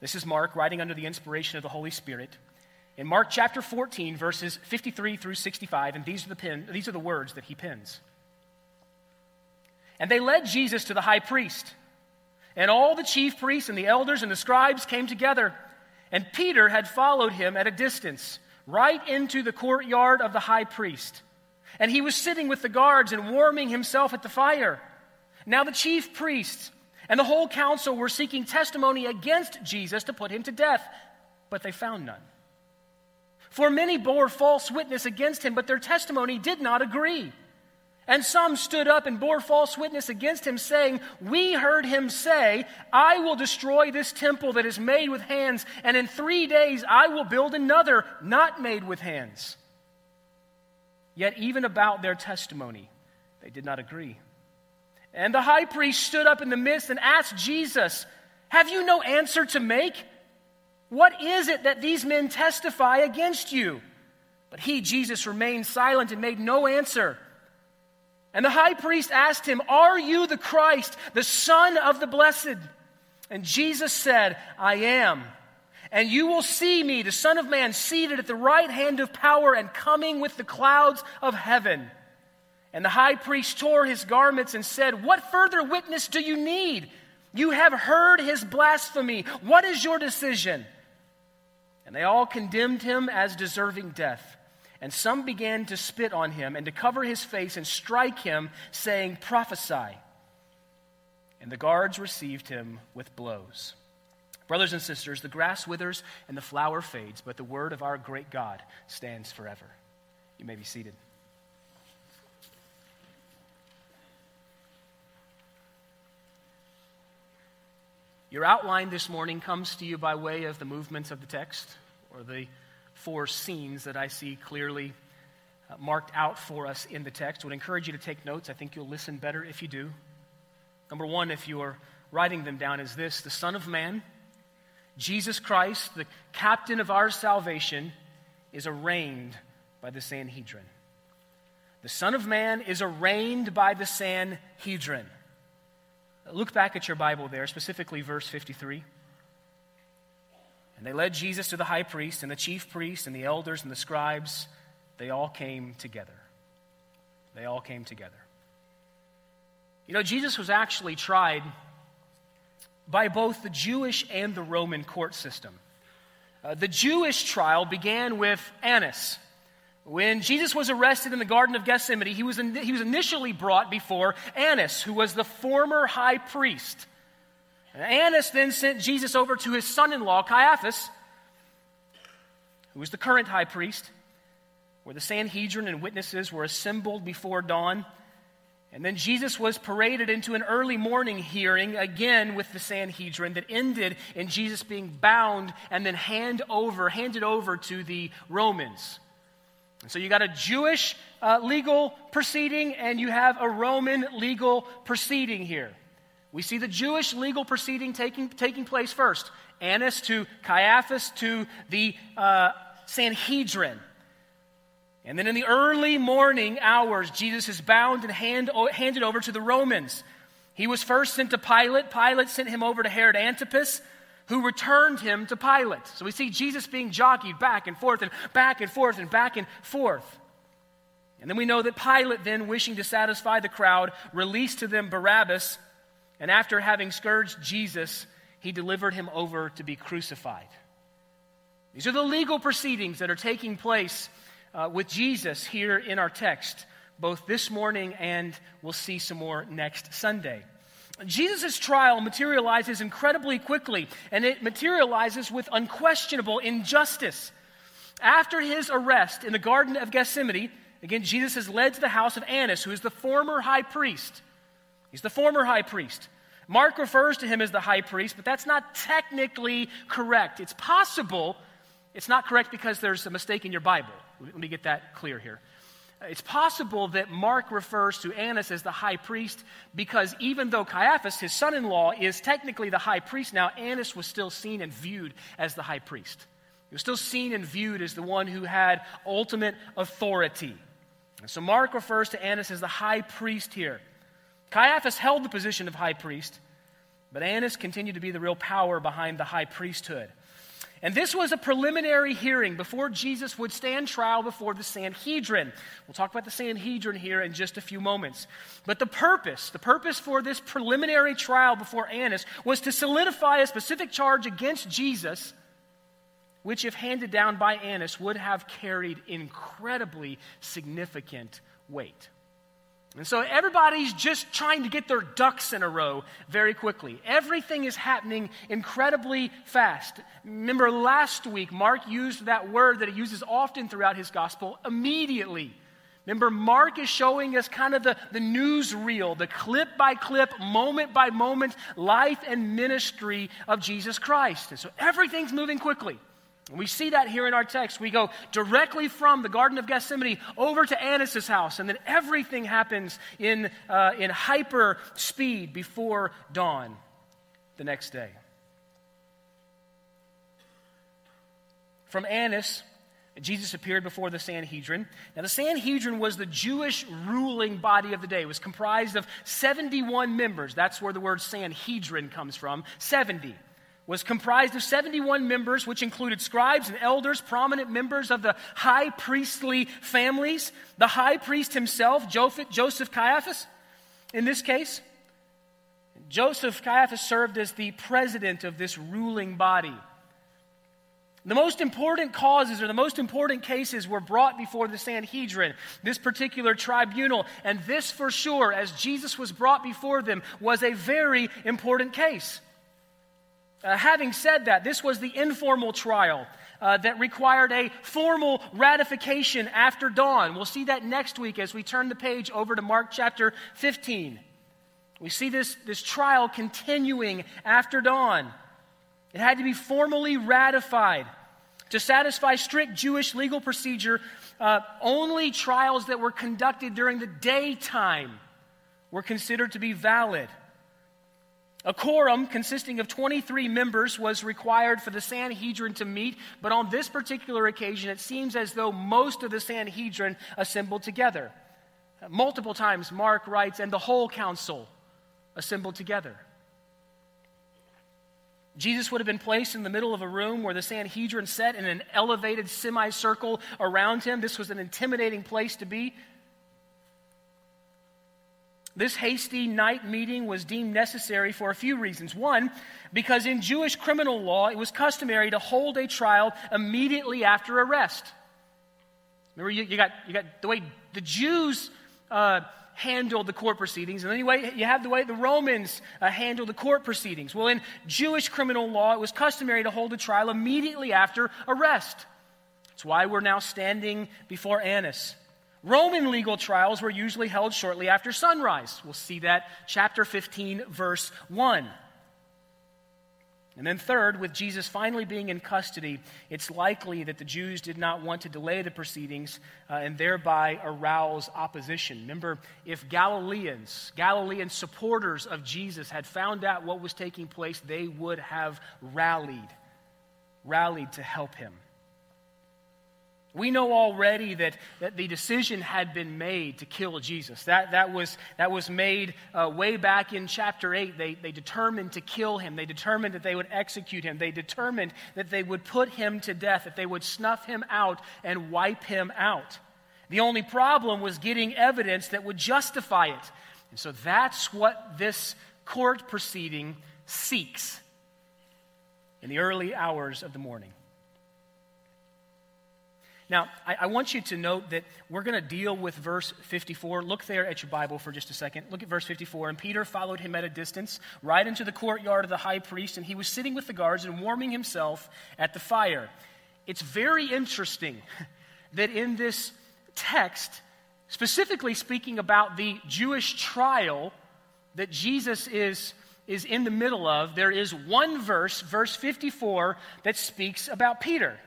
This is Mark writing under the inspiration of the Holy Spirit. In Mark chapter 14, verses 53 through 65, and these are the, pen, these are the words that he pens. And they led Jesus to the high priest. And all the chief priests and the elders and the scribes came together. And Peter had followed him at a distance, right into the courtyard of the high priest. And he was sitting with the guards and warming himself at the fire. Now the chief priests and the whole council were seeking testimony against Jesus to put him to death, but they found none. For many bore false witness against him, but their testimony did not agree. And some stood up and bore false witness against him, saying, We heard him say, I will destroy this temple that is made with hands, and in three days I will build another not made with hands. Yet, even about their testimony, they did not agree. And the high priest stood up in the midst and asked Jesus, Have you no answer to make? What is it that these men testify against you? But he, Jesus, remained silent and made no answer. And the high priest asked him, Are you the Christ, the Son of the Blessed? And Jesus said, I am. And you will see me, the Son of Man, seated at the right hand of power and coming with the clouds of heaven. And the high priest tore his garments and said, What further witness do you need? You have heard his blasphemy. What is your decision? And they all condemned him as deserving death. And some began to spit on him and to cover his face and strike him, saying, Prophesy. And the guards received him with blows. Brothers and sisters, the grass withers and the flower fades, but the word of our great God stands forever. You may be seated. Your outline this morning comes to you by way of the movements of the text or the four scenes that I see clearly uh, marked out for us in the text. Would encourage you to take notes. I think you'll listen better if you do. Number one, if you are writing them down, is this the Son of Man, Jesus Christ, the captain of our salvation, is arraigned by the Sanhedrin. The Son of Man is arraigned by the Sanhedrin. Look back at your Bible there, specifically verse 53. And they led Jesus to the high priest, and the chief priests, and the elders, and the scribes. They all came together. They all came together. You know, Jesus was actually tried by both the Jewish and the Roman court system. Uh, the Jewish trial began with Annas. When Jesus was arrested in the Garden of Gethsemane, he was, in, he was initially brought before Annas, who was the former high priest. Annas then sent Jesus over to his son in law, Caiaphas, who was the current high priest, where the Sanhedrin and witnesses were assembled before dawn. And then Jesus was paraded into an early morning hearing again with the Sanhedrin that ended in Jesus being bound and then hand over, handed over to the Romans. So you got a Jewish uh, legal proceeding and you have a Roman legal proceeding here. We see the Jewish legal proceeding taking, taking place first. Annas to Caiaphas to the uh, Sanhedrin. And then in the early morning hours, Jesus is bound and hand, handed over to the Romans. He was first sent to Pilate. Pilate sent him over to Herod Antipas, who returned him to Pilate. So we see Jesus being jockeyed back and forth and back and forth and back and forth. And then we know that Pilate, then wishing to satisfy the crowd, released to them Barabbas and after having scourged Jesus, he delivered him over to be crucified. These are the legal proceedings that are taking place uh, with Jesus here in our text, both this morning and we'll see some more next Sunday. Jesus' trial materializes incredibly quickly, and it materializes with unquestionable injustice. After his arrest in the Garden of Gethsemane, again, Jesus is led to the house of Annas, who is the former high priest. He's the former high priest. Mark refers to him as the high priest, but that's not technically correct. It's possible it's not correct because there's a mistake in your Bible. Let me get that clear here. It's possible that Mark refers to Annas as the high priest because even though Caiaphas, his son in law, is technically the high priest now, Annas was still seen and viewed as the high priest. He was still seen and viewed as the one who had ultimate authority. And so Mark refers to Annas as the high priest here. Caiaphas held the position of high priest, But Annas continued to be the real power behind the high priesthood. And this was a preliminary hearing before Jesus would stand trial before the Sanhedrin. We'll talk about the Sanhedrin here in just a few moments. But the purpose, the purpose for this preliminary trial before Annas was to solidify a specific charge against Jesus, which, if handed down by Annas, would have carried incredibly significant weight. And so everybody's just trying to get their ducks in a row very quickly. Everything is happening incredibly fast. Remember last week, Mark used that word that he uses often throughout his gospel immediately. Remember, Mark is showing us kind of the, the news reel, the clip by clip, moment by moment life and ministry of Jesus Christ. And so everything's moving quickly. We see that here in our text. We go directly from the Garden of Gethsemane over to Annas' house, and then everything happens in, uh, in hyper speed before dawn the next day. From Annas, Jesus appeared before the Sanhedrin. Now, the Sanhedrin was the Jewish ruling body of the day. It was comprised of 71 members. That's where the word Sanhedrin comes from 70 was comprised of 71 members, which included scribes and elders, prominent members of the high priestly families, the high priest himself, Joseph Caiaphas, in this case. Joseph Caiaphas served as the president of this ruling body. The most important causes or the most important cases were brought before the Sanhedrin, this particular tribunal. And this, for sure, as Jesus was brought before them, was a very important case. Uh, having said that, this was the informal trial uh, that required a formal ratification after dawn. We'll see that next week as we turn the page over to Mark chapter 15. We see this, this trial continuing after dawn. It had to be formally ratified. To satisfy strict Jewish legal procedure, uh, only trials that were conducted during the daytime were considered to be valid. A quorum consisting of 23 members was required for the Sanhedrin to meet, but on this particular occasion, it seems as though most of the Sanhedrin assembled together. Multiple times, Mark writes, and the whole council assembled together. Jesus would have been placed in the middle of a room where the Sanhedrin sat in an elevated semicircle around him. This was an intimidating place to be. This hasty night meeting was deemed necessary for a few reasons. One, because in Jewish criminal law, it was customary to hold a trial immediately after arrest. Remember, you, you got, you got the way the Jews uh, handled the court proceedings, and anyway, you have the way the Romans uh, handled the court proceedings. Well, in Jewish criminal law, it was customary to hold a trial immediately after arrest. That's why we're now standing before Annas. Roman legal trials were usually held shortly after sunrise. We'll see that chapter 15, verse 1. And then, third, with Jesus finally being in custody, it's likely that the Jews did not want to delay the proceedings uh, and thereby arouse opposition. Remember, if Galileans, Galilean supporters of Jesus, had found out what was taking place, they would have rallied, rallied to help him. We know already that, that the decision had been made to kill Jesus. That, that, was, that was made uh, way back in chapter 8. They, they determined to kill him. They determined that they would execute him. They determined that they would put him to death, that they would snuff him out and wipe him out. The only problem was getting evidence that would justify it. And so that's what this court proceeding seeks in the early hours of the morning. Now, I, I, want you to note that we're going to deal with verse 54. Look there at your Bible for just a second. Look at verse 54. And Peter followed him at a distance, right into the courtyard of the high priest, and he was sitting with the guards and warming himself at the fire. It's very interesting that in this text, specifically speaking about the Jewish trial that Jesus is is in the middle of, there is one verse, verse 54, that speaks about Peter.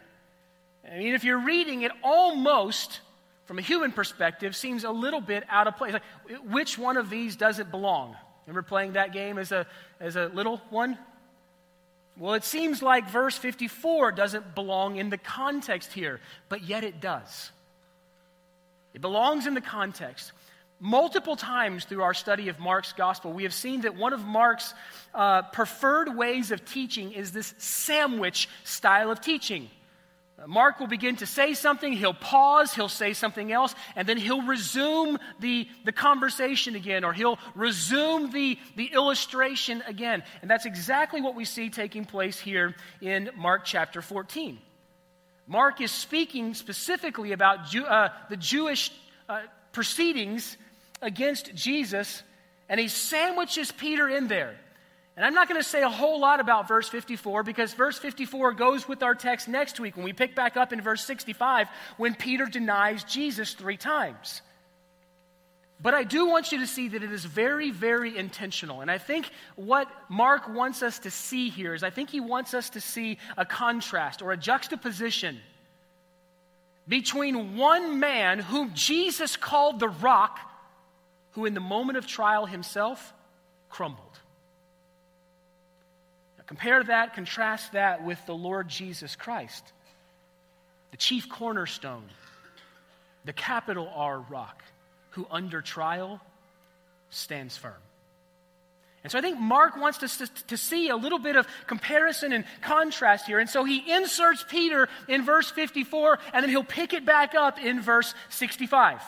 I mean, if you're reading it, almost, from a human perspective, seems a little bit out of place. Like, which one of these does it belong? Remember playing that game as a, as a little one? Well, it seems like verse 54 doesn't belong in the context here, but yet it does. It belongs in the context. Multiple times through our study of Mark's gospel, we have seen that one of Mark's uh, preferred ways of teaching is this sandwich style of teaching. Mark will begin to say something, he'll pause, he'll say something else, and then he'll resume the, the conversation again, or he'll resume the, the illustration again. And that's exactly what we see taking place here in Mark chapter 14. Mark is speaking specifically about Jew, uh, the Jewish uh, proceedings against Jesus, and he sandwiches Peter in there. And I'm not going to say a whole lot about verse 54 because verse 54 goes with our text next week when we pick back up in verse 65 when Peter denies Jesus three times. But I do want you to see that it is very, very intentional. And I think what Mark wants us to see here is I think he wants us to see a contrast or a juxtaposition between one man whom Jesus called the rock who in the moment of trial himself crumbled. Compare that, contrast that with the Lord Jesus Christ, the chief cornerstone, the capital R rock, who under trial stands firm. And so I think Mark wants us to, to, see a little bit of comparison and contrast here. And so he inserts Peter in verse 54, and then he'll pick it back up in verse 65.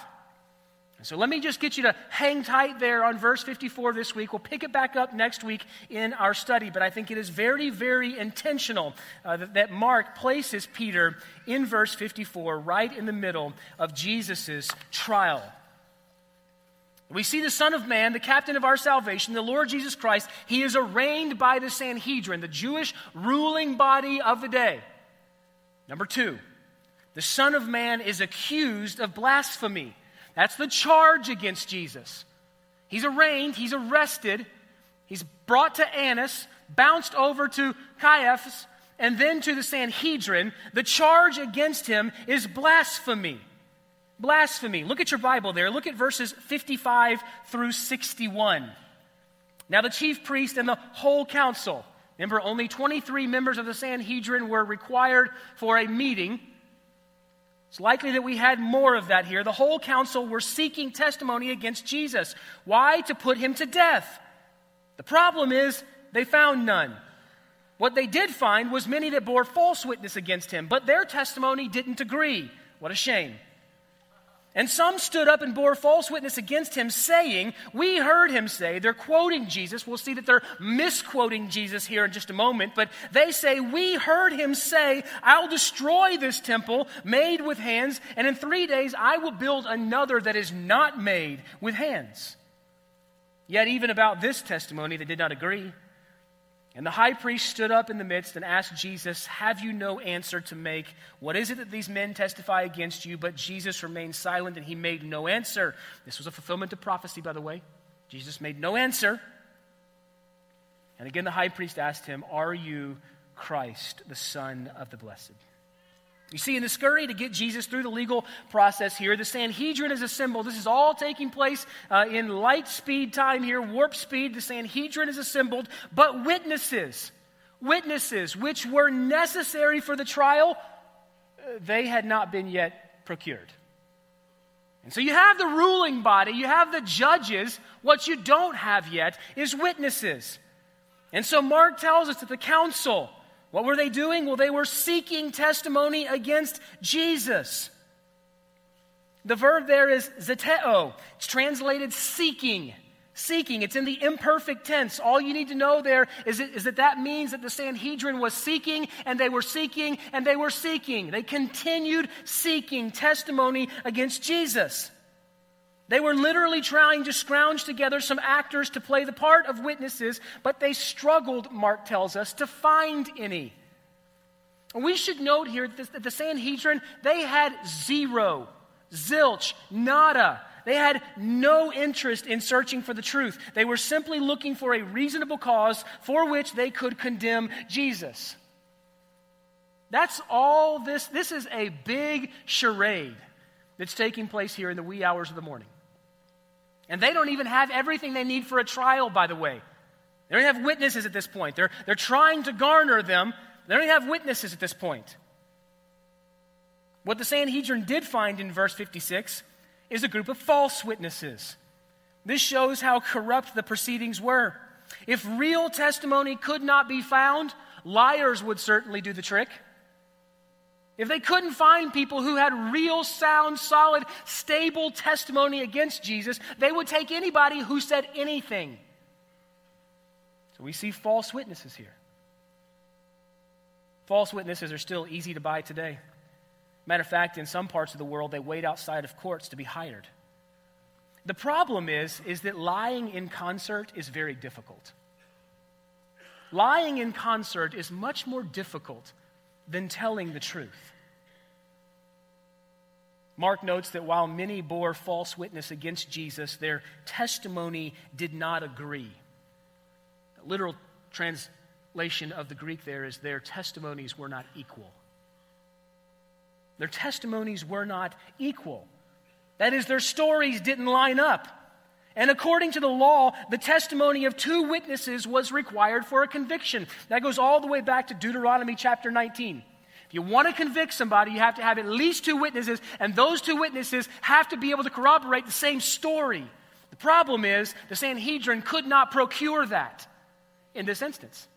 So let me just get you to hang tight there on verse 54 this week. We'll pick it back up next week in our study, but I think it is very, very intentional uh, that, that Mark places Peter in verse 54, right in the middle of Jesus' trial. We see the Son of Man, the captain of our salvation, the Lord Jesus Christ. He is arraigned by the Sanhedrin, the Jewish ruling body of the day. Number two, the Son of Man is accused of blasphemy. That's the charge against Jesus. He's arraigned, he's arrested, he's brought to Annas, bounced over to Caiaphas, and then to the Sanhedrin. The charge against him is blasphemy. Blasphemy. Look at your Bible there. Look at verses 55 through 61. Now, the chief priest and the whole council, remember, only 23 members of the Sanhedrin were required for a meeting. It's likely that we had more of that here. The whole council were seeking testimony against Jesus. Why? To put him to death. The problem is they found none. What they did find was many that bore false witness against him, but their testimony didn't agree. What a shame. And some stood up and bore false witness against him, saying, We heard him say, they're quoting Jesus. We'll see that they're misquoting Jesus here in just a moment, but they say, We heard him say, I'll destroy this temple made with hands, and in three days I will build another that is not made with hands. Yet, even about this testimony, they did not agree. And the high priest stood up in the midst and asked Jesus, Have you no answer to make? What is it that these men testify against you? But Jesus remained silent and he made no answer. This was a fulfillment of prophecy, by the way. Jesus made no answer. And again, the high priest asked him, Are you Christ, the Son of the Blessed? You see, in the scurry to get Jesus through the legal process here, the Sanhedrin is assembled. This is all taking place uh, in light speed time here, warp speed. The Sanhedrin is assembled, but witnesses, witnesses which were necessary for the trial, uh, they had not been yet procured. And so you have the ruling body, you have the judges. What you don't have yet is witnesses. And so Mark tells us that the council, what were they doing? Well, they were seeking testimony against Jesus. The verb there is zeteo. It's translated seeking. Seeking. It's in the imperfect tense. All you need to know there is, it, is that that means that the Sanhedrin was seeking and they were seeking and they were seeking. They continued seeking testimony against Jesus. They were literally trying to scrounge together some actors to play the part of witnesses, but they struggled, Mark tells us, to find any. We should note here that the Sanhedrin, they had zero, zilch, nada. They had no interest in searching for the truth. They were simply looking for a reasonable cause for which they could condemn Jesus. That's all this. This is a big charade that's taking place here in the wee hours of the morning. And they don't even have everything they need for a trial, by the way. They don't have witnesses at this point. They're, they're trying to garner them. They don't even have witnesses at this point. What the Sanhedrin did find in verse 56 is a group of false witnesses. This shows how corrupt the proceedings were. If real testimony could not be found, liars would certainly do the trick. If they couldn't find people who had real, sound, solid, stable testimony against Jesus, they would take anybody who said anything. So we see false witnesses here. False witnesses are still easy to buy today. Matter of fact, in some parts of the world, they wait outside of courts to be hired. The problem is, is that lying in concert is very difficult. Lying in concert is much more difficult than telling the truth. Mark notes that while many bore false witness against Jesus, their testimony did not agree. The literal translation of the Greek there is their testimonies were not equal. Their testimonies were not equal. That is, their stories didn't line up. And according to the law, the testimony of two witnesses was required for a conviction. That goes all the way back to Deuteronomy chapter 19. If you want to convict somebody, you have to have at least two witnesses, and those two witnesses have to be able to corroborate the same story. The problem is, the Sanhedrin could not procure that in this instance.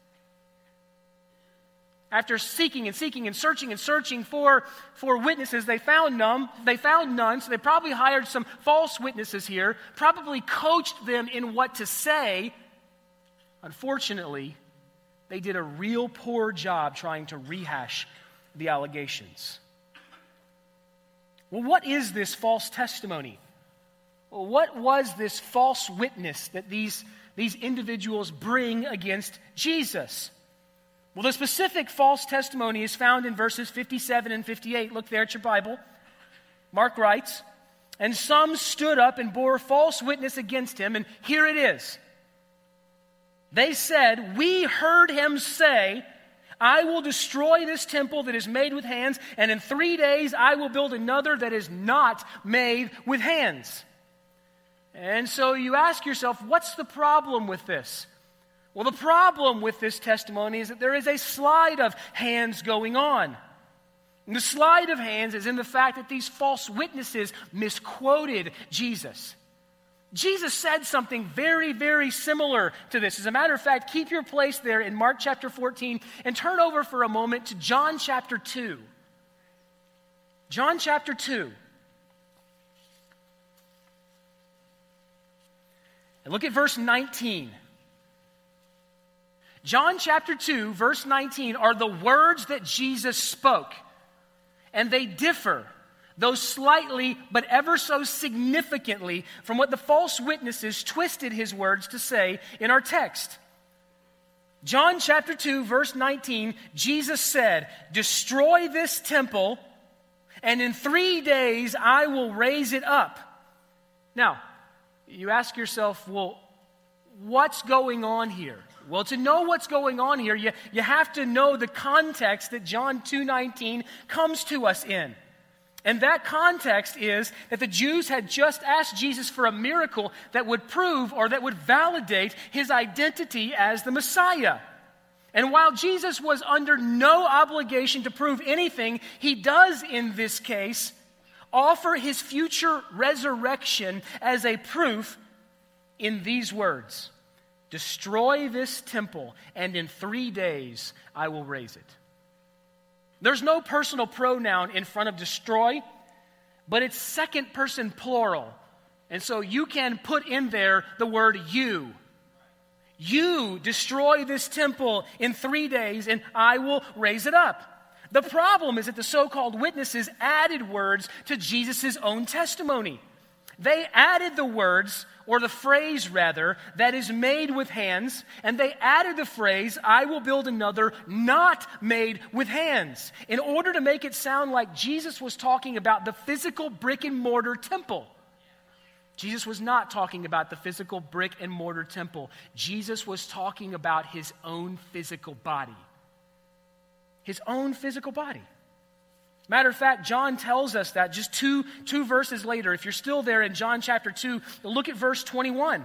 After seeking and seeking and searching and searching for, for witnesses, they found none. They found none, so they probably hired some false witnesses here, probably coached them in what to say. Unfortunately, they did a real poor job trying to rehash the allegations. Well, what is this false testimony? Well, what was this false witness that these, these individuals bring against Jesus? Well, the specific false testimony is found in verses 57 and 58. Look there at your Bible. Mark writes, And some stood up and bore false witness against him, and here it is. They said, We heard him say, I will destroy this temple that is made with hands, and in three days I will build another that is not made with hands. And so you ask yourself, what's the problem with this? Well, the problem with this testimony is that there is a slide of hands going on. And the slide of hands is in the fact that these false witnesses misquoted Jesus. Jesus said something very, very similar to this. As a matter of fact, keep your place there in Mark chapter 14 and turn over for a moment to John chapter 2. John chapter 2. And look at verse 19. John chapter 2, verse 19, are the words that Jesus spoke. And they differ, though slightly, but ever so significantly, from what the false witnesses twisted his words to say in our text. John chapter 2, verse 19, Jesus said, Destroy this temple, and in three days I will raise it up. Now, you ask yourself, well, what's going on here? Well, to know what's going on here, you, you have to know the context that John 2:19 comes to us in. And that context is that the Jews had just asked Jesus for a miracle that would prove or that would validate his identity as the Messiah. And while Jesus was under no obligation to prove anything, he does in this case offer his future resurrection as a proof in these words Destroy this temple, and in three days I will raise it. There's no personal pronoun in front of destroy, but it's second person plural. And so you can put in there the word you. You destroy this temple in three days, and I will raise it up. The problem is that the so called witnesses added words to Jesus' own testimony. They added the words, or the phrase rather, that is made with hands, and they added the phrase, I will build another not made with hands, in order to make it sound like Jesus was talking about the physical brick and mortar temple. Jesus was not talking about the physical brick and mortar temple. Jesus was talking about his own physical body. His own physical body. Matter of fact, John tells us that just two, two verses later. If you're still there in John chapter 2, look at verse 21.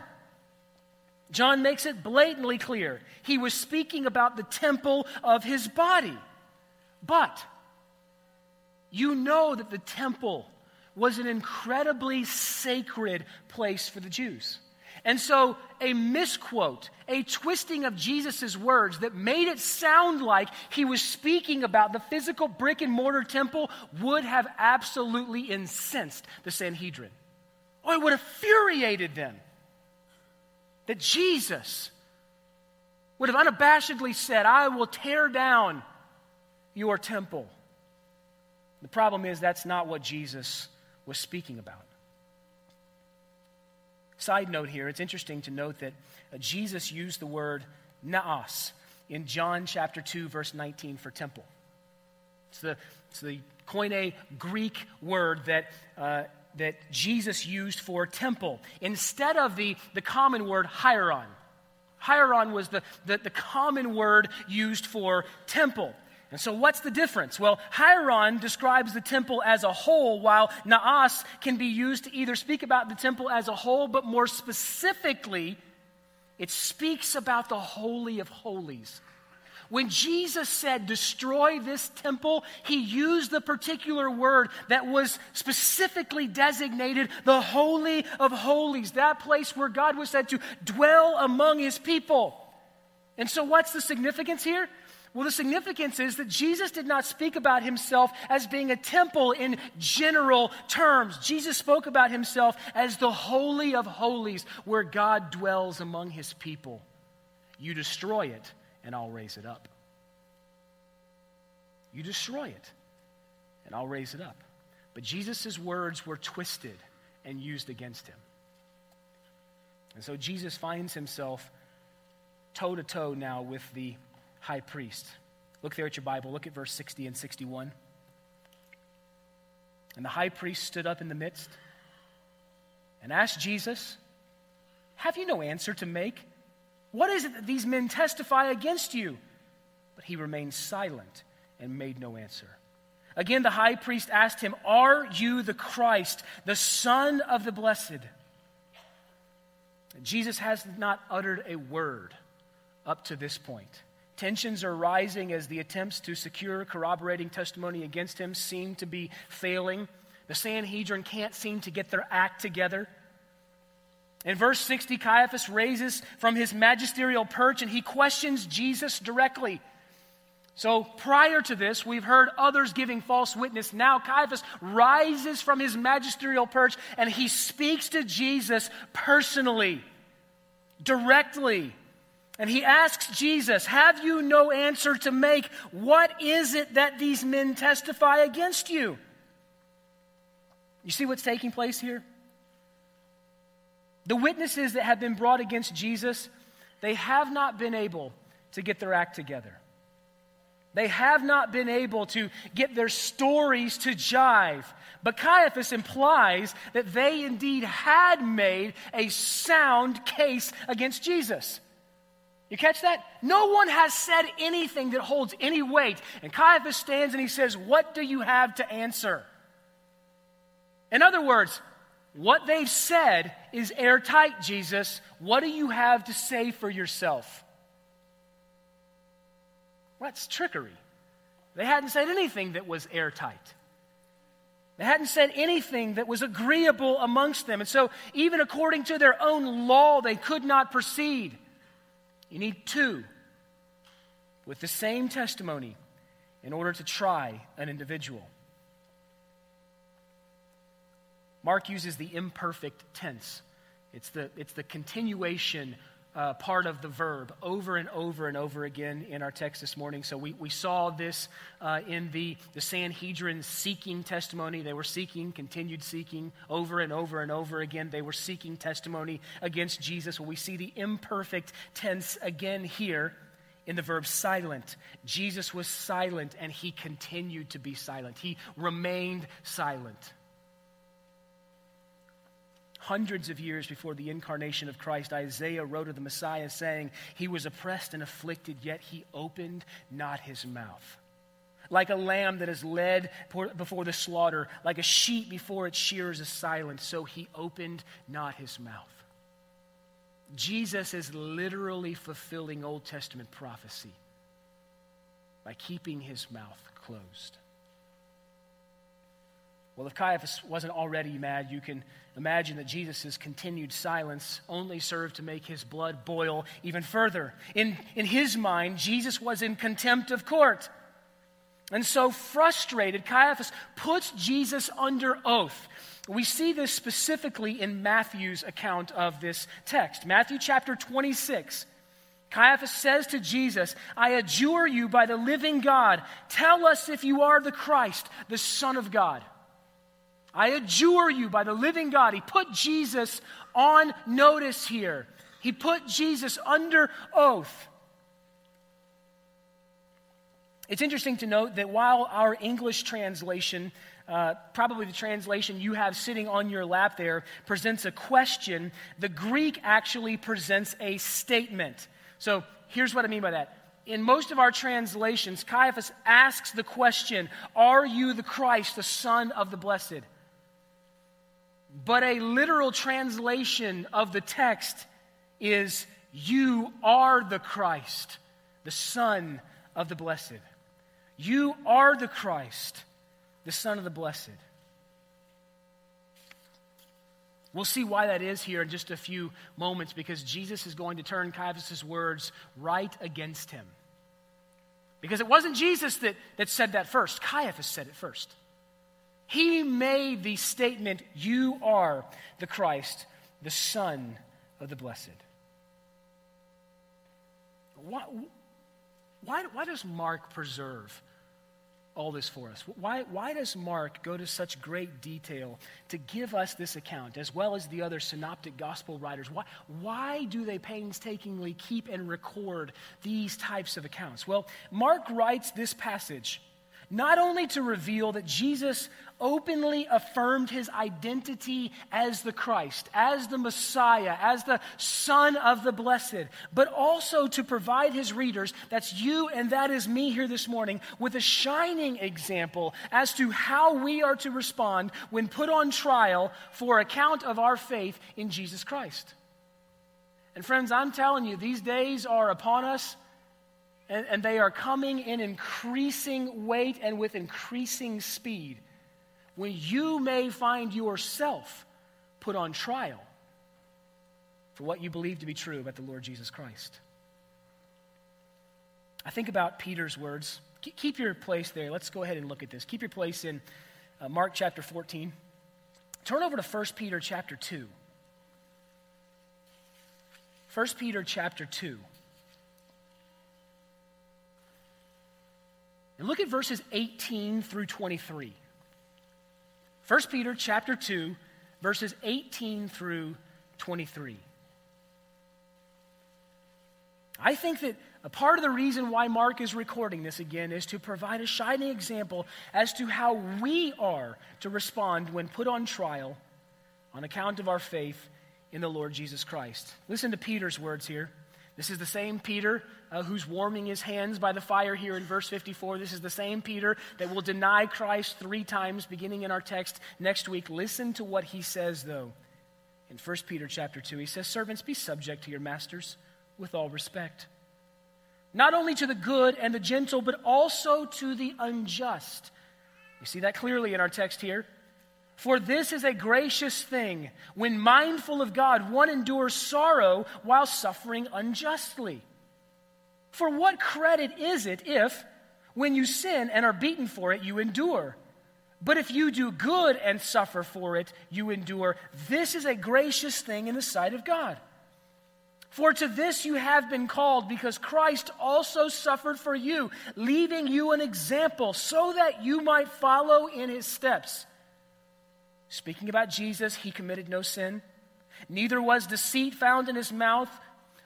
John makes it blatantly clear. He was speaking about the temple of his body. But you know that the temple was an incredibly sacred place for the Jews. And so, a misquote, a twisting of Jesus' words that made it sound like he was speaking about the physical brick and mortar temple would have absolutely incensed the Sanhedrin. Oh, it would have infuriated them that Jesus would have unabashedly said, I will tear down your temple. The problem is, that's not what Jesus was speaking about. Side note here, it's interesting to note that uh, Jesus used the word naos in John chapter 2, verse 19 for temple. It's the, it's the Koine Greek word that, uh, that Jesus used for temple instead of the, the common word hieron. Hieron was the, the, the common word used for temple. And so, what's the difference? Well, Hieron describes the temple as a whole, while Naos can be used to either speak about the temple as a whole, but more specifically, it speaks about the Holy of Holies. When Jesus said, destroy this temple, he used the particular word that was specifically designated the Holy of Holies, that place where God was said to dwell among his people. And so, what's the significance here? Well, the significance is that Jesus did not speak about himself as being a temple in general terms. Jesus spoke about himself as the Holy of Holies, where God dwells among his people. You destroy it, and I'll raise it up. You destroy it, and I'll raise it up. But Jesus' words were twisted and used against him. And so Jesus finds himself toe to toe now with the high priest. Look there at your Bible. Look at verse 60 and 61. And the high priest stood up in the midst and asked Jesus, Have you no answer to make? What is it that these men testify against you? But he remained silent and made no answer. Again, the high priest asked him, Are you the Christ, the Son of the Blessed? Jesus has not uttered a word up to this point. Tensions are rising as the attempts to secure corroborating testimony against him seem to be failing. The Sanhedrin can't seem to get their act together. In verse 60, Caiaphas raises from his magisterial perch and he questions Jesus directly. So prior to this, we've heard others giving false witness. Now Caiaphas rises from his magisterial perch and he speaks to Jesus personally, directly. And he asks Jesus, Have you no answer to make? What is it that these men testify against you? You see what's taking place here? The witnesses that have been brought against Jesus, they have not been able to get their act together. They have not been able to get their stories to jive. But Caiaphas implies that they indeed had made a sound case against Jesus. You catch that? No one has said anything that holds any weight. And Caiaphas stands and he says, What do you have to answer? In other words, what they've said is airtight, Jesus. What do you have to say for yourself? That's trickery. They hadn't said anything that was airtight. They hadn't said anything that was agreeable amongst them. And so, even according to their own law, they could not proceed. You need two with the same testimony in order to try an individual. Mark uses the imperfect tense. It's the, it's the continuation uh, part of the verb over and over and over again in our text this morning. So we, we saw this uh, in the, the Sanhedrin seeking testimony. They were seeking, continued seeking over and over and over again. They were seeking testimony against Jesus. Well, we see the imperfect tense again here in the verb silent. Jesus was silent and he continued to be silent, he remained silent. Hundreds of years before the incarnation of Christ, Isaiah wrote of the Messiah saying, He was oppressed and afflicted, yet he opened not his mouth. Like a lamb that is led before the slaughter, like a sheep before its shearers is silent, so he opened not his mouth. Jesus is literally fulfilling Old Testament prophecy by keeping his mouth closed. Well, if Caiaphas wasn't already mad, you can imagine that Jesus' continued silence only served to make his blood boil even further. In, in his mind, Jesus was in contempt of court. And so, frustrated, Caiaphas puts Jesus under oath. We see this specifically in Matthew's account of this text. Matthew chapter 26. Caiaphas says to Jesus, I adjure you by the living God, tell us if you are the Christ, the Son of God. I adjure you by the living God. He put Jesus on notice here, he put Jesus under oath. It's interesting to note that while our English translation, uh, probably the translation you have sitting on your lap there, presents a question, the Greek actually presents a statement. So here's what I mean by that. In most of our translations, Caiaphas asks the question Are you the Christ, the Son of the Blessed? But a literal translation of the text is You are the Christ, the Son of the Blessed. You are the Christ, the Son of the Blessed. We'll see why that is here in just a few moments because Jesus is going to turn Caiaphas' words right against him. Because it wasn't Jesus that, that said that first, Caiaphas said it first. He made the statement, You are the Christ, the Son of the Blessed. Why, why, why does Mark preserve all this for us? Why, why does Mark go to such great detail to give us this account, as well as the other synoptic gospel writers? Why, why do they painstakingly keep and record these types of accounts? Well, Mark writes this passage not only to reveal that Jesus openly affirmed his identity as the Christ, as the Messiah, as the Son of the Blessed, but also to provide his readers, that's you and that is me here this morning, with a shining example as to how we are to respond when put on trial for account of our faith in Jesus Christ. And friends, I'm telling you, these days are upon us and, and they are coming in increasing weight and with increasing speed when you may find yourself put on trial for what you believe to be true about the Lord Jesus Christ. I think about Peter's words. Keep your place there. Let's go ahead and look at this. Keep your place in uh, Mark chapter 14. Turn over to 1 Peter chapter 2. 1 Peter chapter 2. And look at verses 18 through 23. 1 Peter chapter 2, verses 18 through 23. I think that a part of the reason why Mark is recording this again is to provide a shining example as to how we are to respond when put on trial on account of our faith in the Lord Jesus Christ. Listen to Peter's words here. This is the same Peter uh, who's warming his hands by the fire here in verse 54. This is the same Peter that will deny Christ three times beginning in our text next week. Listen to what he says, though. In 1 Peter chapter 2, he says, Servants, be subject to your masters with all respect, not only to the good and the gentle, but also to the unjust. You see that clearly in our text here. For this is a gracious thing. When mindful of God, one endures sorrow while suffering unjustly. For what credit is it if, when you sin and are beaten for it, you endure? But if you do good and suffer for it, you endure. This is a gracious thing in the sight of God. For to this you have been called, because Christ also suffered for you, leaving you an example, so that you might follow in his steps. Speaking about Jesus, he committed no sin. Neither was deceit found in his mouth.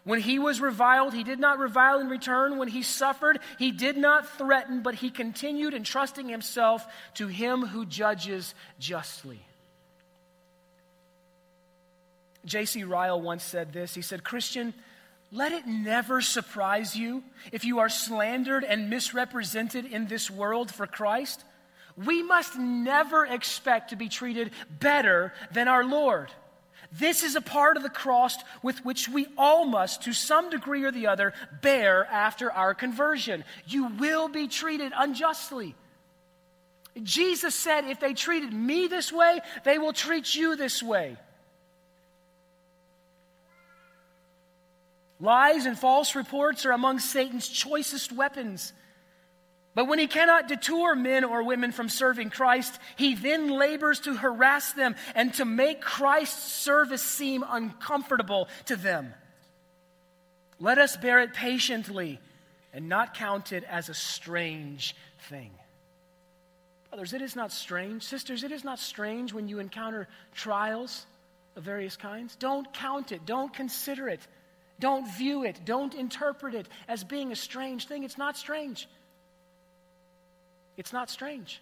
When he was reviled, he did not revile in return. When he suffered, he did not threaten, but he continued entrusting himself to him who judges justly. J.C. Ryle once said this. He said, Christian, let it never surprise you if you are slandered and misrepresented in this world for Christ we must never expect to be treated better than our Lord. This is a part of the cross with which we all must, to some degree or the other, bear after our conversion. You will be treated unjustly. Jesus said, if they treated me this way, they will treat you this way. Lies and false reports are among Satan's choicest weapons. But when he cannot detour men or women from serving Christ, he then labors to harass them and to make Christ's service seem uncomfortable to them. Let us bear it patiently and not count it as a strange thing. Brothers, it is not strange. Sisters, it is not strange when you encounter trials of various kinds. Don't count it, don't consider it, don't view it, don't interpret it as being a strange thing. It's not strange. It's not strange.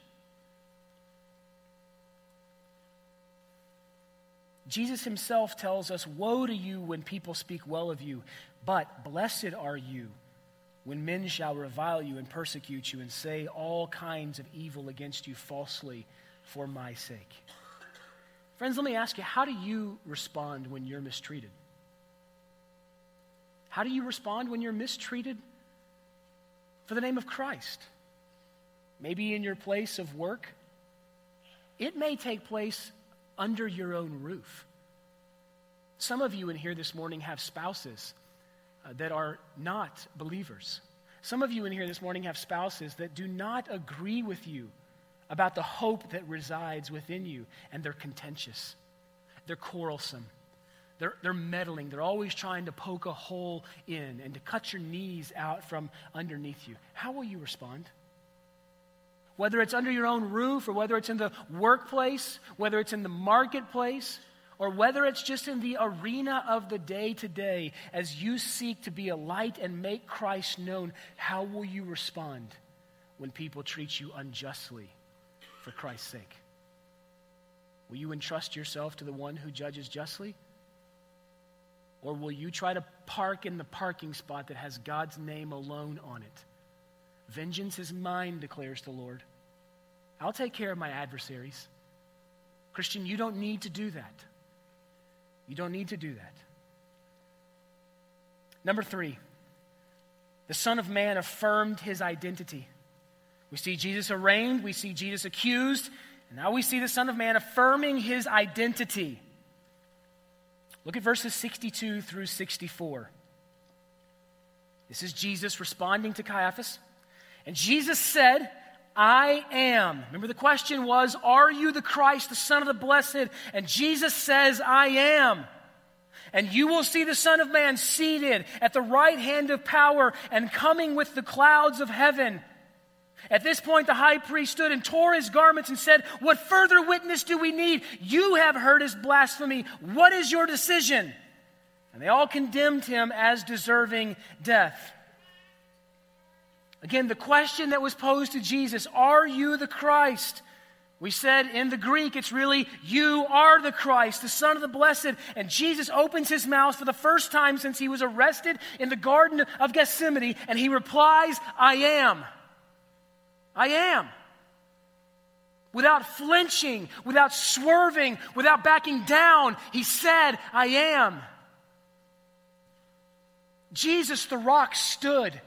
Jesus himself tells us, Woe to you when people speak well of you, but blessed are you when men shall revile you and persecute you and say all kinds of evil against you falsely for my sake. Friends, let me ask you, how do you respond when you're mistreated? How do you respond when you're mistreated for the name of Christ? Maybe in your place of work. It may take place under your own roof. Some of you in here this morning have spouses uh, that are not believers. Some of you in here this morning have spouses that do not agree with you about the hope that resides within you, and they're contentious. They're quarrelsome. They're, they're meddling. They're always trying to poke a hole in and to cut your knees out from underneath you. How will you respond? Whether it's under your own roof or whether it's in the workplace, whether it's in the marketplace, or whether it's just in the arena of the day to day, as you seek to be a light and make Christ known, how will you respond when people treat you unjustly for Christ's sake? Will you entrust yourself to the one who judges justly? Or will you try to park in the parking spot that has God's name alone on it? Vengeance is mine, declares the Lord. I'll take care of my adversaries. Christian, you don't need to do that. You don't need to do that. Number three, the Son of Man affirmed his identity. We see Jesus arraigned, we see Jesus accused, and now we see the Son of Man affirming his identity. Look at verses 62 through 64. This is Jesus responding to Caiaphas. And Jesus said, I am. Remember, the question was, Are you the Christ, the Son of the Blessed? And Jesus says, I am. And you will see the Son of Man seated at the right hand of power and coming with the clouds of heaven. At this point, the high priest stood and tore his garments and said, What further witness do we need? You have heard his blasphemy. What is your decision? And they all condemned him as deserving death. Again, the question that was posed to Jesus Are you the Christ? We said in the Greek, it's really, You are the Christ, the Son of the Blessed. And Jesus opens his mouth for the first time since he was arrested in the Garden of Gethsemane, and he replies, I am. I am. Without flinching, without swerving, without backing down, he said, I am. Jesus, the rock, stood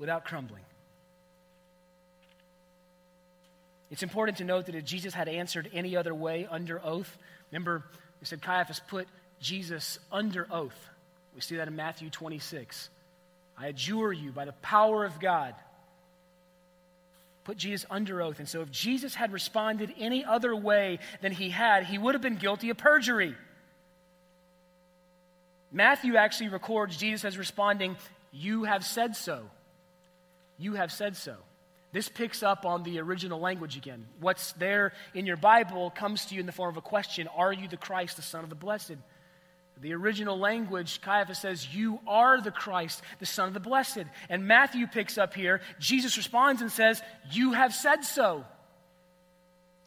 without crumbling. It's important to note that if Jesus had answered any other way under oath, remember, we said Caiaphas put Jesus under oath. We see that in Matthew 26. I adjure you by the power of God. Put Jesus under oath. And so, if Jesus had responded any other way than he had, he would have been guilty of perjury. Matthew actually records Jesus as responding, You have said so. You have said so. This picks up on the original language again. What's there in your Bible comes to you in the form of a question Are you the Christ, the Son of the Blessed? The original language, Caiaphas says, You are the Christ, the Son of the Blessed. And Matthew picks up here, Jesus responds and says, You have said so.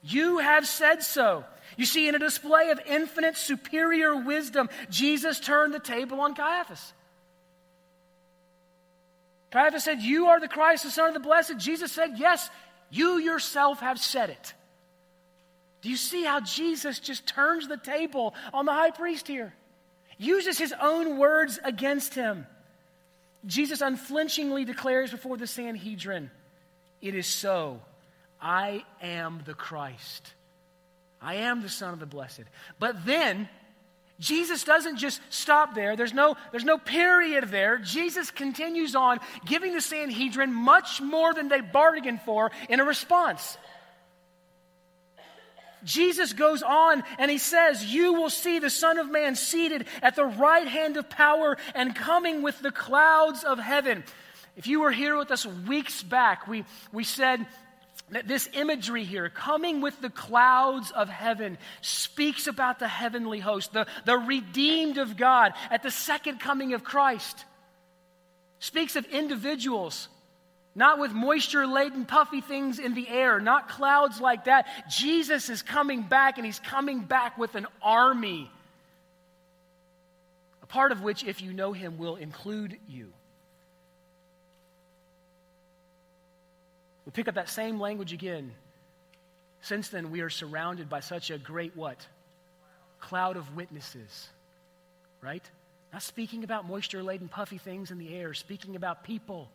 You have said so. You see, in a display of infinite superior wisdom, Jesus turned the table on Caiaphas. Caiaphas said, You are the Christ, the Son of the Blessed. Jesus said, Yes, you yourself have said it. Do you see how Jesus just turns the table on the high priest here? Uses his own words against him. Jesus unflinchingly declares before the Sanhedrin It is so. I am the Christ. I am the Son of the Blessed. But then, Jesus doesn't just stop there. There's no, there's no period there. Jesus continues on, giving the Sanhedrin much more than they bargained for in a response. Jesus goes on and he says, You will see the Son of Man seated at the right hand of power and coming with the clouds of heaven. If you were here with us weeks back, we, we said this imagery here, coming with the clouds of heaven, speaks about the heavenly host, the, the redeemed of God at the second coming of Christ. Speaks of individuals, not with moisture laden, puffy things in the air, not clouds like that. Jesus is coming back, and he's coming back with an army, a part of which, if you know him, will include you. Pick up that same language again. Since then, we are surrounded by such a great what? Cloud of witnesses, right? Not speaking about moisture laden, puffy things in the air, speaking about people.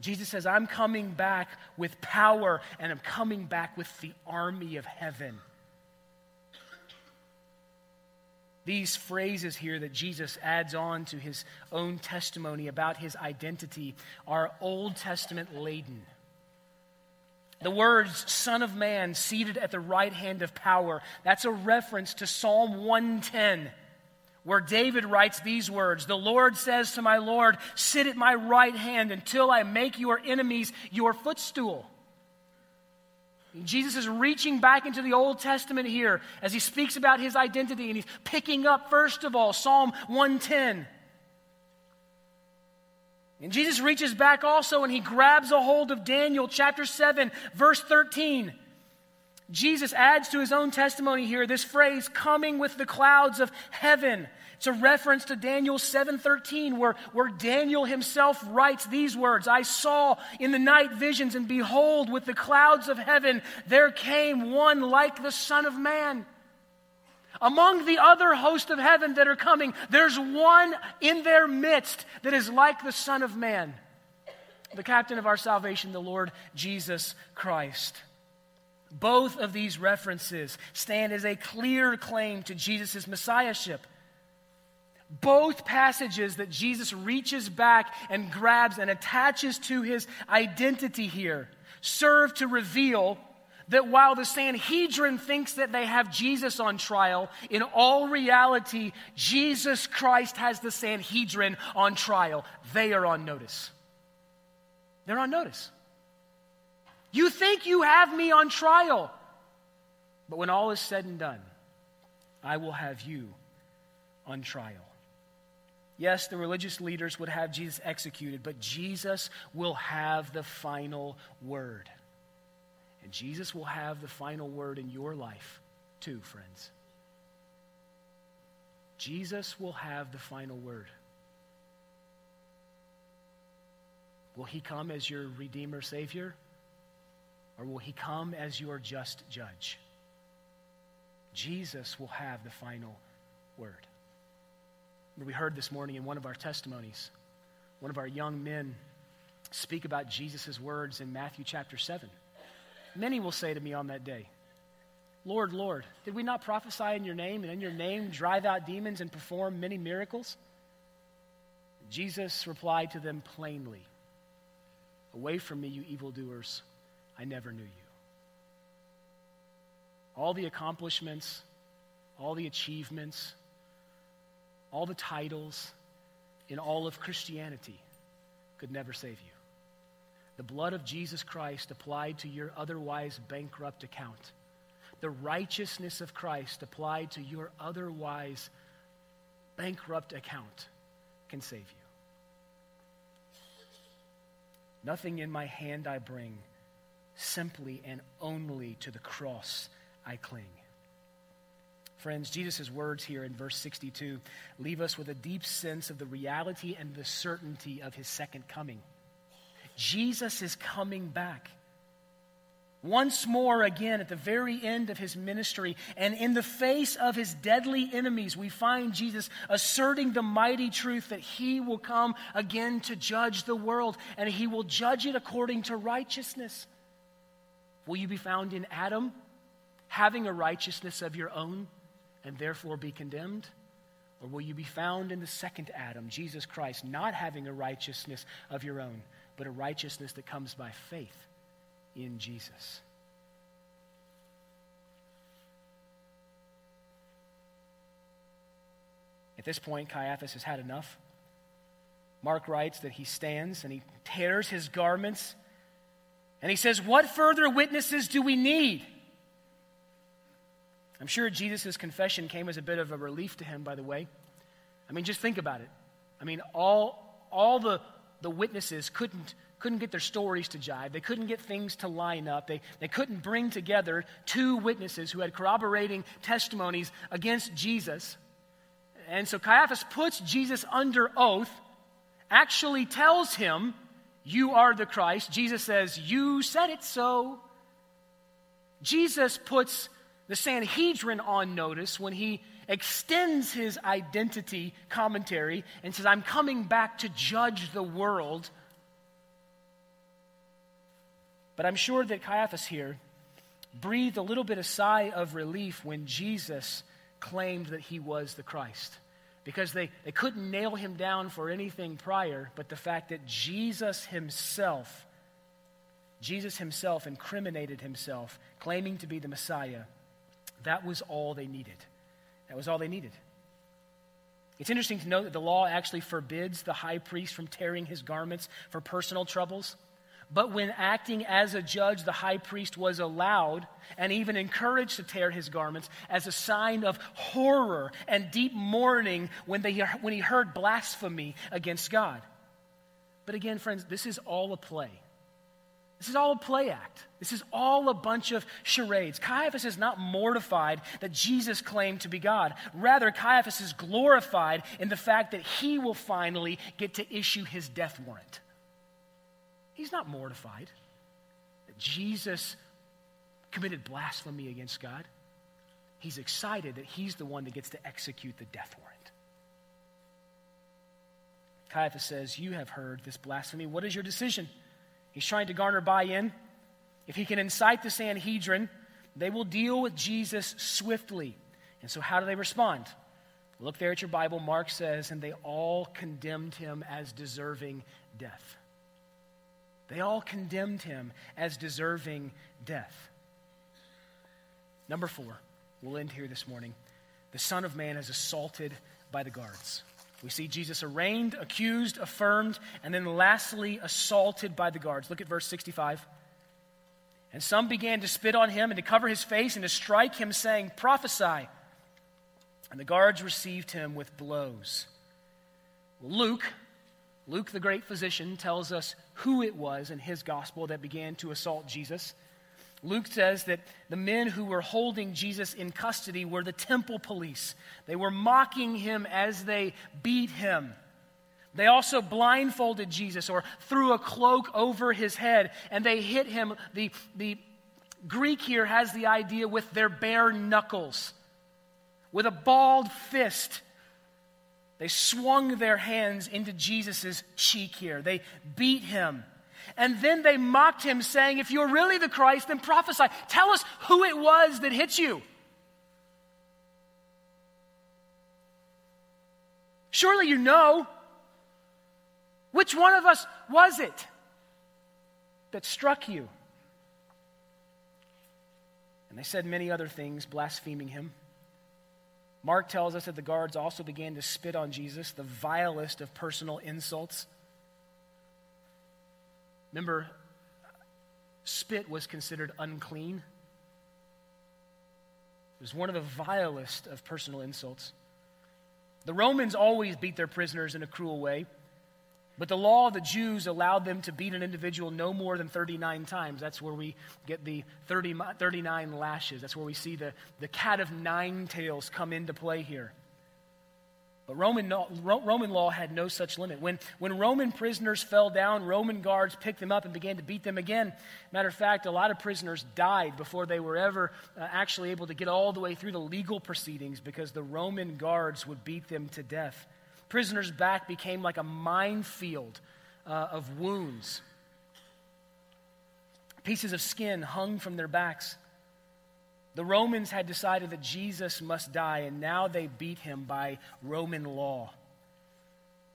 Jesus says, I'm coming back with power, and I'm coming back with the army of heaven. These phrases here that Jesus adds on to his own testimony about his identity are Old Testament laden. The words, Son of Man, seated at the right hand of power, that's a reference to Psalm 110, where David writes these words The Lord says to my Lord, Sit at my right hand until I make your enemies your footstool. Jesus is reaching back into the Old Testament here as he speaks about his identity, and he's picking up, first of all, Psalm 110. And Jesus reaches back also and he grabs a hold of Daniel chapter 7, verse 13. Jesus adds to his own testimony here this phrase, coming with the clouds of heaven. It's a reference to Daniel 7:13 where, where Daniel himself writes these words, I saw in the night visions and behold with the clouds of heaven there came one like the son of man. Among the other host of heaven that are coming, there's one in their midst that is like the son of man. The captain of our salvation, the Lord Jesus Christ. Both of these references stand as a clear claim to Jesus' messiahship. Both passages that Jesus reaches back and grabs and attaches to his identity here serve to reveal that while the Sanhedrin thinks that they have Jesus on trial, in all reality, Jesus Christ has the Sanhedrin on trial. They are on notice. They're on notice. You think you have me on trial, but when all is said and done, I will have you on trial. Yes, the religious leaders would have Jesus executed, but Jesus will have the final word. And Jesus will have the final word in your life, too, friends. Jesus will have the final word. Will he come as your Redeemer, Savior? Or will he come as your just judge? Jesus will have the final word. We heard this morning in one of our testimonies, one of our young men speak about Jesus' words in Matthew chapter 7. Many will say to me on that day, Lord, Lord, did we not prophesy in your name and in your name drive out demons and perform many miracles? Jesus replied to them plainly, Away from me, you evildoers, I never knew you. All the accomplishments, all the achievements, all the titles in all of Christianity could never save you. The blood of Jesus Christ applied to your otherwise bankrupt account. The righteousness of Christ applied to your otherwise bankrupt account can save you. Nothing in my hand I bring, simply and only to the cross I cling. Friends, Jesus' words here in verse 62 leave us with a deep sense of the reality and the certainty of his second coming. Jesus is coming back. once more again at the very end of his ministry. And in the face of his deadly enemies, we find Jesus asserting the mighty truth that he will come again to judge the world, and he will judge it according to righteousness. Will you be found in Adam, having a righteousness of your own, and therefore be condemned? Or will you be found in the second Adam, Jesus Christ, not having a righteousness of your own, but a righteousness that comes by faith? in Jesus. At this point, Caiaphas has had enough. Mark writes that he stands and he tears his garments and he says, What further witnesses do we need? I'm sure Jesus' confession came as a bit of a relief to him, by the way. I mean, just think about it. I mean, all, all the, the witnesses couldn't couldn't get their stories to jive. They couldn't get things to line up. They, they couldn't bring together two witnesses who had corroborating testimonies against Jesus. And so Caiaphas puts Jesus under oath, actually tells him, You are the Christ. Jesus says, You said it so. Jesus puts the Sanhedrin on notice when he extends his identity commentary and says, I'm coming back to judge the world but I'm sure that Caiaphas here breathed a little bit of sigh of relief when Jesus claimed that he was the Christ. Because they, they couldn't nail him down for anything prior, but the fact that Jesus himself, Jesus himself incriminated himself, claiming to be the Messiah, that was all they needed. That was all they needed. It's interesting to note that the law actually forbids the high priest from tearing his garments for personal troubles. But when acting as a judge, the high priest was allowed and even encouraged to tear his garments as a sign of horror and deep mourning when, they, when he heard blasphemy against God. But again, friends, this is all a play. This is all a play act. This is all a bunch of charades. Caiaphas is not mortified that Jesus claimed to be God. Rather, Caiaphas is glorified in the fact that he will finally get to issue his death warrant. He's not mortified that Jesus committed blasphemy against God. He's excited that he's the one that gets to execute the death warrant. Caiaphas says, You have heard this blasphemy. What is your decision? He's trying to garner buy in. If he can incite the Sanhedrin, they will deal with Jesus swiftly. And so, how do they respond? Look there at your Bible. Mark says, And they all condemned him as deserving death. They all condemned him as deserving death. Number four, we'll end here this morning. The Son of Man is assaulted by the guards. We see Jesus arraigned, accused, affirmed, and then lastly assaulted by the guards. Look at verse 65. And some began to spit on him and to cover his face and to strike him, saying, Prophesy. And the guards received him with blows. Luke, Luke, the great physician, tells us who it was in his gospel that began to assault Jesus. Luke says that the men who were holding Jesus in custody were the temple police. They were mocking him as they beat him. They also blindfolded Jesus or threw a cloak over his head and they hit him. The, the Greek here has the idea with their bare knuckles, with a balled fist. They swung their hands into Jesus' cheek here. They beat him. And then they mocked him, saying, If you're really the Christ, then prophesy. Tell us who it was that hit you. Surely you know. Which one of us was it that struck you? And they said many other things, blaspheming him. Mark tells us that the guards also began to spit on Jesus, the vilest of personal insults. Remember, spit was considered unclean. It was one of the vilest of personal insults. The Romans always beat their prisoners in a cruel way. But the law of the Jews allowed them to beat an individual no more than 39 times. That's where we get the 30, 39 lashes. That's where we see the, the cat of nine tails come into play here. But Roman, Roman law had no such limit. When, when Roman prisoners fell down, Roman guards picked them up and began to beat them again. Matter of fact, a lot of prisoners died before they were ever uh, actually able to get all the way through the legal proceedings because the Roman guards would beat them to death. Prisoners' back became like a minefield uh, of wounds. Pieces of skin hung from their backs. The Romans had decided that Jesus must die, and now they beat him by Roman law.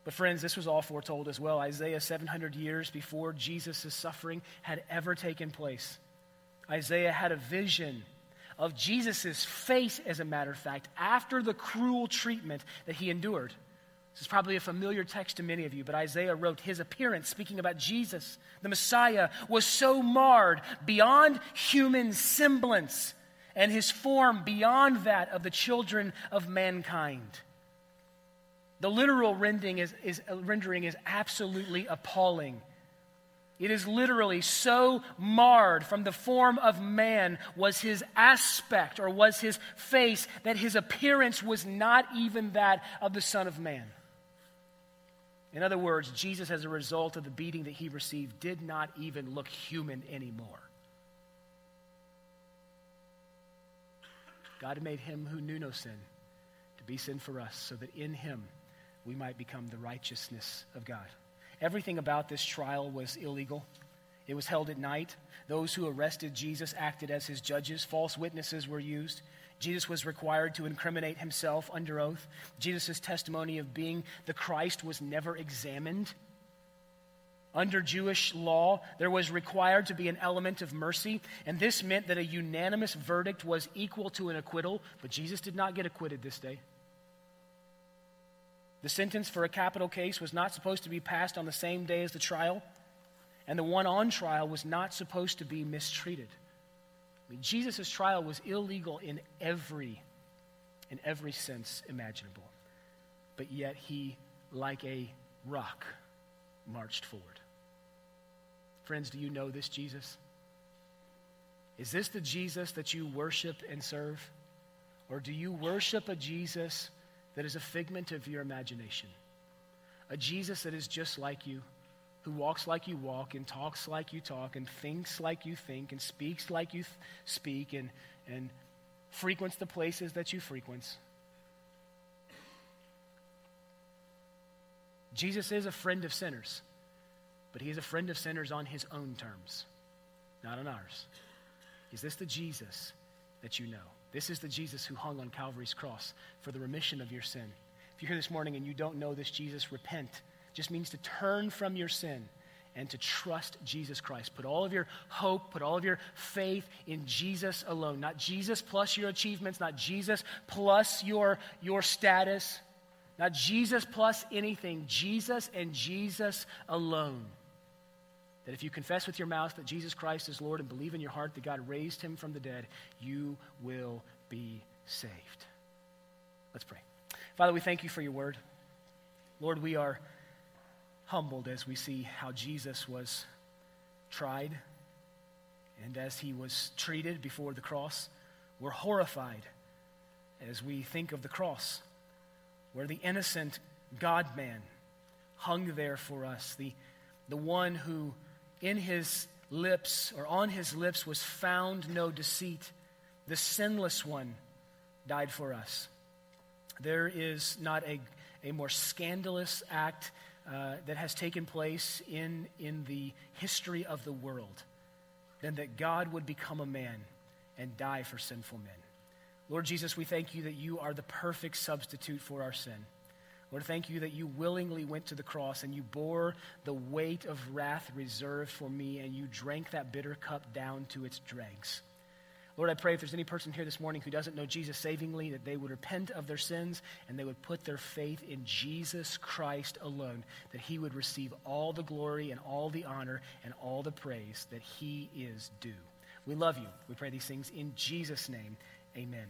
But, friends, this was all foretold as well. Isaiah, 700 years before Jesus' suffering had ever taken place, Isaiah had a vision of Jesus' face, as a matter of fact, after the cruel treatment that he endured. This is probably a familiar text to many of you, but Isaiah wrote his appearance, speaking about Jesus, the Messiah, was so marred beyond human semblance and his form beyond that of the children of mankind. The literal rendering is, is, uh, rendering is absolutely appalling. It is literally so marred from the form of man was his aspect or was his face that his appearance was not even that of the Son of Man. In other words, Jesus, as a result of the beating that he received, did not even look human anymore. God made him who knew no sin to be sin for us, so that in him we might become the righteousness of God. Everything about this trial was illegal. It was held at night. Those who arrested Jesus acted as his judges. False witnesses were used. Jesus was required to incriminate himself under oath. Jesus' testimony of being the Christ was never examined. Under Jewish law, there was required to be an element of mercy, and this meant that a unanimous verdict was equal to an acquittal, but Jesus did not get acquitted this day. The sentence for a capital case was not supposed to be passed on the same day as the trial, and the one on trial was not supposed to be mistreated. I mean, Jesus' trial was illegal in every, in every sense imaginable, but yet he, like a rock, marched forward. Friends, do you know this Jesus? Is this the Jesus that you worship and serve? Or do you worship a Jesus that is a figment of your imagination? A Jesus that is just like you, who walks like you walk, and talks like you talk, and thinks like you think, and speaks like you th- speak, and, and frequents the places that you frequent. Jesus is a friend of sinners. But he is a friend of sinners on his own terms, not on ours. Is this the Jesus that you know? This is the Jesus who hung on Calvary's cross for the remission of your sin. If you're here this morning and you don't know this Jesus, repent. Just means to turn from your sin and to trust Jesus Christ. Put all of your hope, put all of your faith in Jesus alone. Not Jesus plus your achievements, not Jesus plus your, your status, not Jesus plus anything. Jesus and Jesus alone. That if you confess with your mouth that Jesus Christ is Lord and believe in your heart that God raised him from the dead, you will be saved. Let's pray. Father, we thank you for your word. Lord, we are humbled as we see how Jesus was tried and as he was treated before the cross. We're horrified as we think of the cross, where the innocent God man hung there for us, the, the one who in his lips or on his lips was found no deceit. The sinless one died for us. There is not a, a more scandalous act uh, that has taken place in, in the history of the world than that God would become a man and die for sinful men. Lord Jesus, we thank you that you are the perfect substitute for our sin. Lord, thank you that you willingly went to the cross and you bore the weight of wrath reserved for me and you drank that bitter cup down to its dregs. Lord, I pray if there's any person here this morning who doesn't know Jesus savingly, that they would repent of their sins and they would put their faith in Jesus Christ alone, that he would receive all the glory and all the honor and all the praise that he is due. We love you. We pray these things in Jesus' name. Amen.